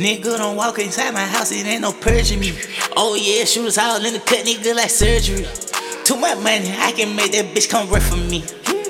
Nigga don't walk inside my house, it ain't no purging me. Oh yeah, shooters all in the cut, nigga like surgery. Too much money, I can make that bitch come work for me.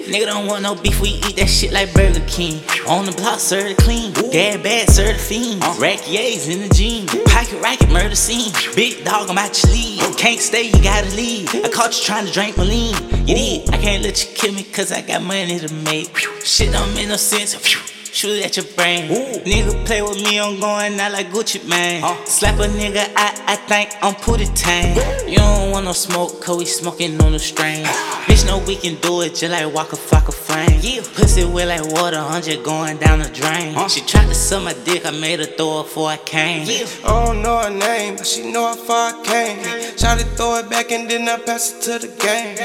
Nigga don't want no beef, we eat that shit like Burger King. On the block, serve clean. Dad bad, serve the fiend. Rack yays in the jean. Pocket racket, murder scene. Big dog, I'm out your lead. Can't stay, you gotta leave. I caught you trying to drink my lean. You did, I can't let you kill me, cause I got money to make. Shit don't make no sense. Shoot at your brain. Nigga play with me, I'm going out like Gucci Mane. Slap a nigga, I, I think I'm Pootie Tang. You don't want no smoke, cause we smoking on the strain. Bitch, know we can do it just like Waka Flocka Flame. Yeah. Pussy wet like water, I'm just going down the drain. She tried to suck my dick, I made her throw it before I came. I don't know her name, but she know how far I came. Shot to throw it back, and then I pass it to the game.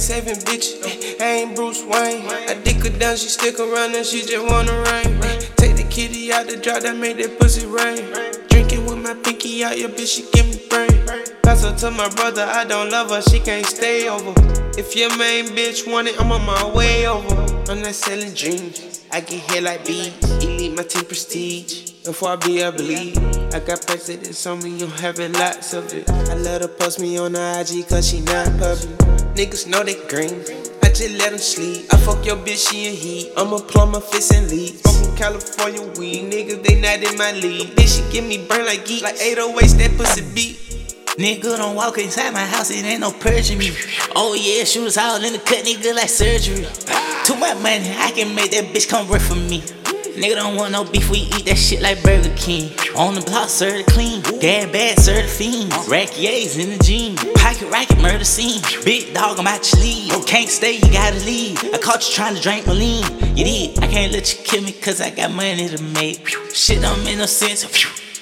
Ain't saving bitches, eh, I ain't Bruce Wayne. I dick her down, she stick around, and she just wanna rain. Eh, take the kitty out the jar, that made that pussy rain. Drinking with my pinky out, your bitch, she give me brain. Pass her to my brother, I don't love her, she can't stay over. If your main bitch want it, I'm on my way over. I'm not selling dreams, I get hit like bees. Elite my team prestige. Before I be, I bleed. I got presidents on me, I'm having lots of it. I let her post me on the IG cause she not public. Niggas know they green. I just let them sleep. I fuck your bitch, she in heat. I'm a plumber, fist and leave. Smoking California weed. Niggas, they not in my league. Bitch, she give me burn like geek. Like 808s, that pussy beat. Nigga don't walk inside my house, it ain't no purging me. Oh yeah, shooters all in the cut, nigga like surgery. Too much money, I can make that bitch come work for me. Nigga don't want no beef, we eat that shit like Burger King. On the block, serve the clean. Dad bad, serve the fiend. Rack yays in the jean. Pocket racket, murder scene. Big dog, I'm out your lead. Can't stay, you gotta leave. I caught you trying to drink my lean. You did, I can't let you kill me, cause I got money to make. Shit don't make no sense.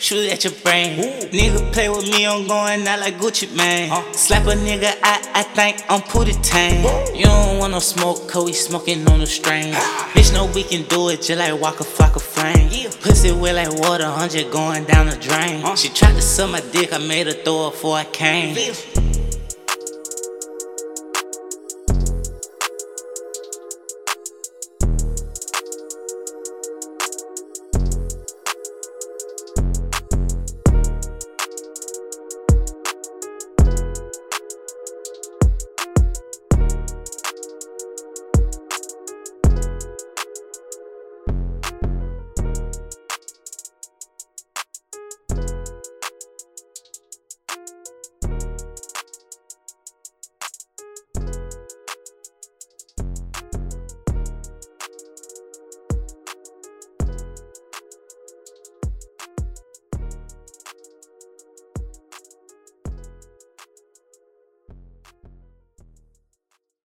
Shoot at your brain. Nigga play with me, I'm going out like Gucci Mane. Slap a nigga, I, I think I'm Pootie Tang. You don't want no smoke, cause we smoking on the strain. Ah! Bitch, know we can do it just like Waka Flocka Flame. Pussy wet like water, I'm just going down the drain. She tried to suck my dick, I made her throw it before I came.